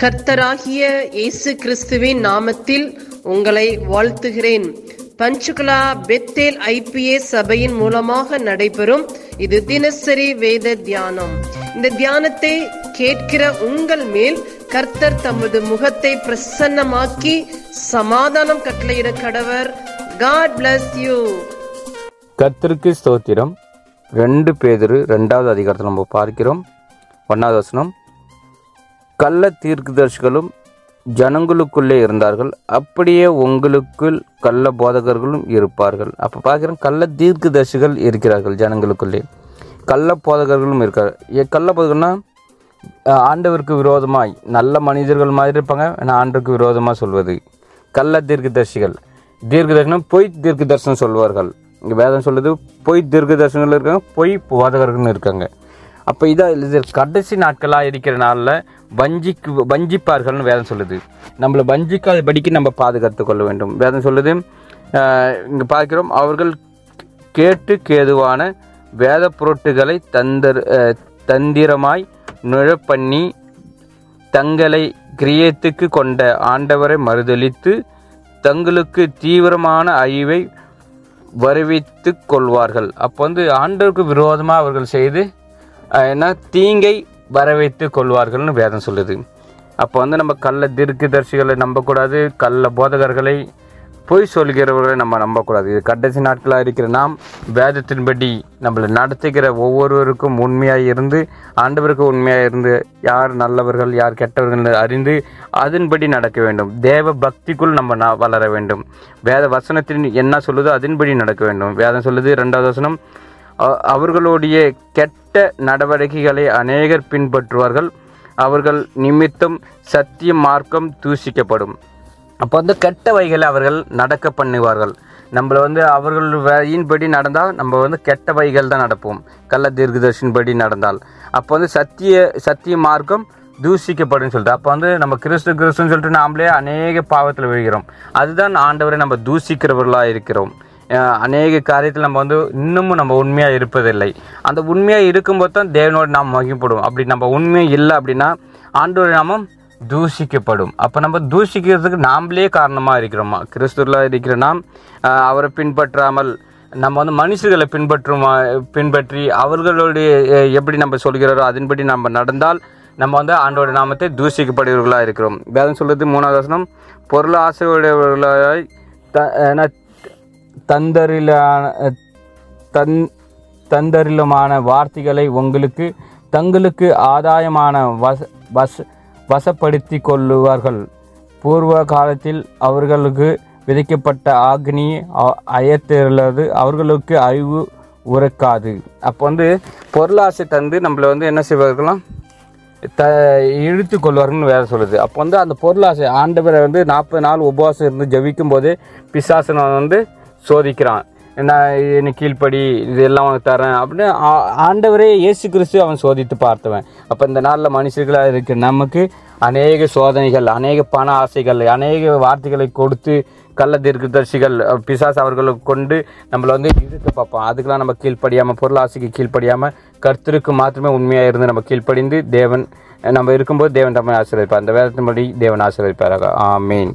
கர்த்தராகிய இயேசு கிறிஸ்துவின் நாமத்தில் உங்களை வாழ்த்துகிறேன். பஞ்சுகுலா பெத்தேல் ஐபிஏ சபையின் மூலமாக நடைபெறும் இது தினசரி வேத தியானம். இந்த தியானத்தை கேட்கிற உங்கள் மேல் கர்த்தர் தமது முகத்தை பிரசன்னமாக்கி சமாதானம் கட்டளையிட கடவர். காட் பிளஸ் யூ கர்த்தருக்கு ஸ்தோத்திரம். ரெண்டு பேதரு ரெண்டாவது அதிகாரத்தில் நம்ம பார்க்கிறோம். ஒன்னாவது வசனம். கள்ள தீர்க்கதர்சிகளும் ஜனங்களுக்குள்ளே இருந்தார்கள். அப்படியே உங்களுக்குள் கள்ள போதகர்களும் இருப்பார்கள். அப்போ பார்க்குறோம் கள்ள தீர்க்கதர்சிகள் இருக்கிறார்கள் ஜனங்களுக்குள்ளே. கள்ள போதகர்களும் இருக்கார். கள்ள போதகர்னா ஆண்டவருக்கு விரோதமாய் நல்ல மனிதர்கள் மாதிரி இருப்பாங்க. ஆனால் ஆண்டவருக்கு விரோதமாக சொல்வது. கள்ள தீர்க்கதர்சிகள். தீர்க்கதர்சனம் பொய் தீர்க்கதர்சனம் சொல்வார்கள். இங்கே வேதம் சொல்லுது பொய் தீர்க்கதர்சனங்கள் இருக்காங்க பொய் போதகர்கள் இருக்காங்க. அப்போ இதை இது கடைசி நாட்களாக இருக்கிற நாளில் வஞ்சிக்கு வஞ்சிப்பார்கள்னு வேதம் சொல்லுது. நம்மளை வஞ்சிக்காதபடிக்கு நம்ம பாதுகாத்து கொள்ள வேண்டும். வேதம் சொல்லுது இங்கே பார்க்கிறோம் அவர்கள் கேட்டு கேதுவான வேத பொருட்டுகளை தந்தர் தந்திரமாய் நுழப்பண்ணி தங்களை கிரியத்துக்கு கொண்ட ஆண்டவரை மறுதலித்து தங்களுக்கு தீவிரமான அழிவை வருவித்து கொள்வார்கள். அப்போ வந்து ஆண்டவருக்கு விரோதமாக அவர்கள் செய்து ஏன்னா என்ன? தீங்கை வரவைத்து கொள்வார்கள்னு வேதம் சொல்லுது. அப்போ வந்து நம்ம கள்ள தீர்க்கதரிசிகளை நம்பக்கூடாது கள்ள போதகர்களை பொய் சொல்கிறவர்களை நம்ம நம்பக்கூடாது. இது கடைசி நாட்களாக இருக்கிற நாம் வேதத்தின்படி நம்மளை நடத்துகிற ஒவ்வொருவருக்கும் உண்மையாக இருந்து ஆண்டவருக்கு உண்மையாக இருந்து யார் நல்லவர்கள் யார் கெட்டவர்கள் என்று அறிந்து அதன்படி நடக்க வேண்டும். தேவ பக்திக்குள் நம்ம ந வளர வேண்டும். வேத வசனத்தின் என்ன சொல்லுதோ அதன்படி நடக்க வேண்டும். வேதம் சொல்லுது ரெண்டாவது வசனம் அவர்களுடைய கெட்ட நடவடிக்கைகளை அநேகர் பின்பற்றுவார்கள். அவர்கள் நிமித்தம் சத்திய மார்க்கம் தூசிக்கப்படும். அப்போ வந்து கெட்ட வகைகளை அவர்கள் நடக்க பண்ணுவார்கள். நம்மளை வந்து அவர்கள் வழியின்படி நடந்தால் நம்ம வந்து கெட்ட வகைகள் தான் நடப்போம். கள்ள தீர்க்கதர்ஷின்படி நடந்தால். அப்போ வந்து சத்திய சத்திய மார்க்கம் தூசிக்கப்படுன்னு சொல்லிட்டு அப்போ வந்து நம்ம கிறிஸ்து கிறிஸ்துன்னு சொல்லிட்டு நாமளே அநேக பாவத்தில் விழுகிறோம். அதுதான் ஆண்டவரை நம்ம தூசிக்கிறவர்களாக இருக்கிறோம். அநேக காரியத்தில் நம்ம வந்து இன்னமும் நம்ம உண்மையாக இருப்பதில்லை. அந்த உண்மையாக இருக்கும்போது தான் தேவனோடு நாம் மகிப்படும் அப்படி நம்ம உண்மையும் இல்லை அப்படின்னா ஆண்டவர் நாமம் தூஷிக்கப்படும். அப்போ நம்ம தூஷிக்கிறதுக்கு நாம்ளே காரணமாக இருக்கிறோமா? கிறிஸ்துவில் இருக்கிற நாம் அவரை பின்பற்றாமல் நம்ம வந்து மனுஷர்களை பின்பற்றுமா பின்பற்றி அவர்களுடைய எப்படி நம்ம சொல்கிறாரோ அதன்படி நம்ம நடந்தால் நம்ம வந்து ஆண்டோட நாமத்தை தூஷிக்கப்படுவர்களாக இருக்கிறோம். வேதம் சொல்கிறது மூணாவது வசனம் பொருள் ஆசையுடையவர்களாய் த- ஏன்னா தந்தரிலான தன் தந்தரிலுமான வார்த்தைகளை உங்களுக்கு தங்களுக்கு ஆதாயமான வச வச வசப்படுத்தி கொள்ளுவார்கள். பூர்வ காலத்தில் அவர்களுக்கு விதைக்கப்பட்ட ஆக்னி அ- அவர்களுக்கு அறிவு உரைக்காது அப்போ வந்து பொருளாசை தந்து நம்மளை வந்து என்ன செய்வார்களாம் த இழுத்து கொள்வார்கள்னு வேற சொல்லுது. அப்போ வந்து அந்த பொருளாசை ஆண்டவரை வந்து நாற்பது நாள் உபவாசம் இருந்து ஜெபிக்கும் போதே பிசாசனம் வந்து சோதிக்கிறான். நான் என்ன கீழ்ப்படி இதெல்லாம் உனக்கு தரேன் அப்படின்னு ஆ- ஆண்டவரே இயேசு கிறிஸ்து அவன் சோதித்து பார்த்தவன். அப்போ இந்த நாளில் மனுஷர்களாக இருக்கிற நமக்கு அநேக சோதனைகள் அநேக பண ஆசைகள் அநேக வார்த்தைகளை கொடுத்து கள்ள தீர்க்கதர்சிகள் பிசாஸ் அவர்களை அவர்களுக்கு கொண்டு நம்மளை வந்து இழுக்க பார்ப்பான். அதுக்கெலாம் நம்ம கீழ்ப்படியாமல் பொருளாசைக்கு கீழ்ப்படியாமல் கர்த்தருக்கு மாத்திரமே உண்மையாக இருந்து நம்ம கீழ்ப்படிந்து தேவன் நம்ம இருக்கும்போது தேவன் தமிழ் ஆசீர்வதிப்பார். அந்த வேதத்தின்படி தேவன் ஆசிரியர் ஆ மீன்